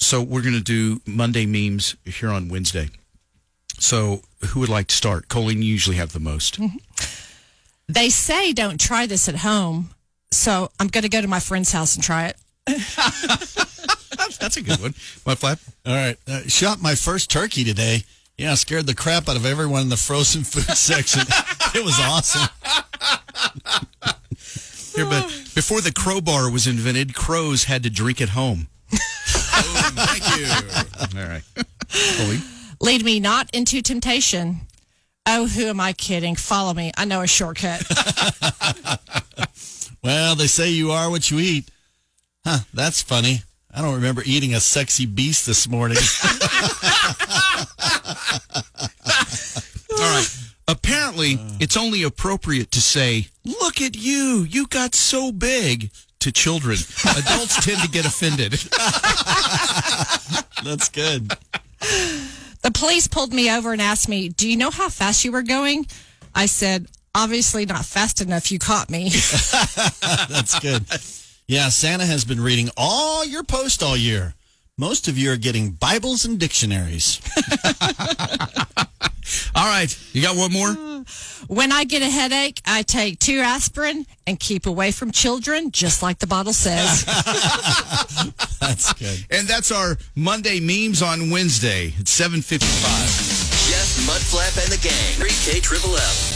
So we're going to do Monday memes here on Wednesday. So who would like to start? Colleen, you usually have the most. They say don't try this at home, so I'm going to go to my friend's house and try it. That's a good one. My flap. All right. Uh, shot my first turkey today. Yeah, scared the crap out of everyone in the frozen food section. it was awesome. Here, but before the crowbar was invented, crows had to drink at home. Oh, thank you. All right. Colleen. Lead me not into temptation. Oh, who am I kidding? Follow me. I know a shortcut. Well, they say you are what you eat. Huh, that's funny. I don't remember eating a sexy beast this morning. All right. Apparently, it's only appropriate to say, "Look at you! You got so big." To children, adults tend to get offended. that's good. the police pulled me over and asked me, Do you know how fast you were going? I said, Obviously not fast enough. You caught me. That's good. Yeah, Santa has been reading all your posts all year. Most of you are getting Bibles and dictionaries. All right, you got one more. When I get a headache, I take two aspirin and keep away from children, just like the bottle says. That's good. And that's our Monday memes on Wednesday at seven fifty-five. Jeff Mudflap and the gang. 3K Triple F.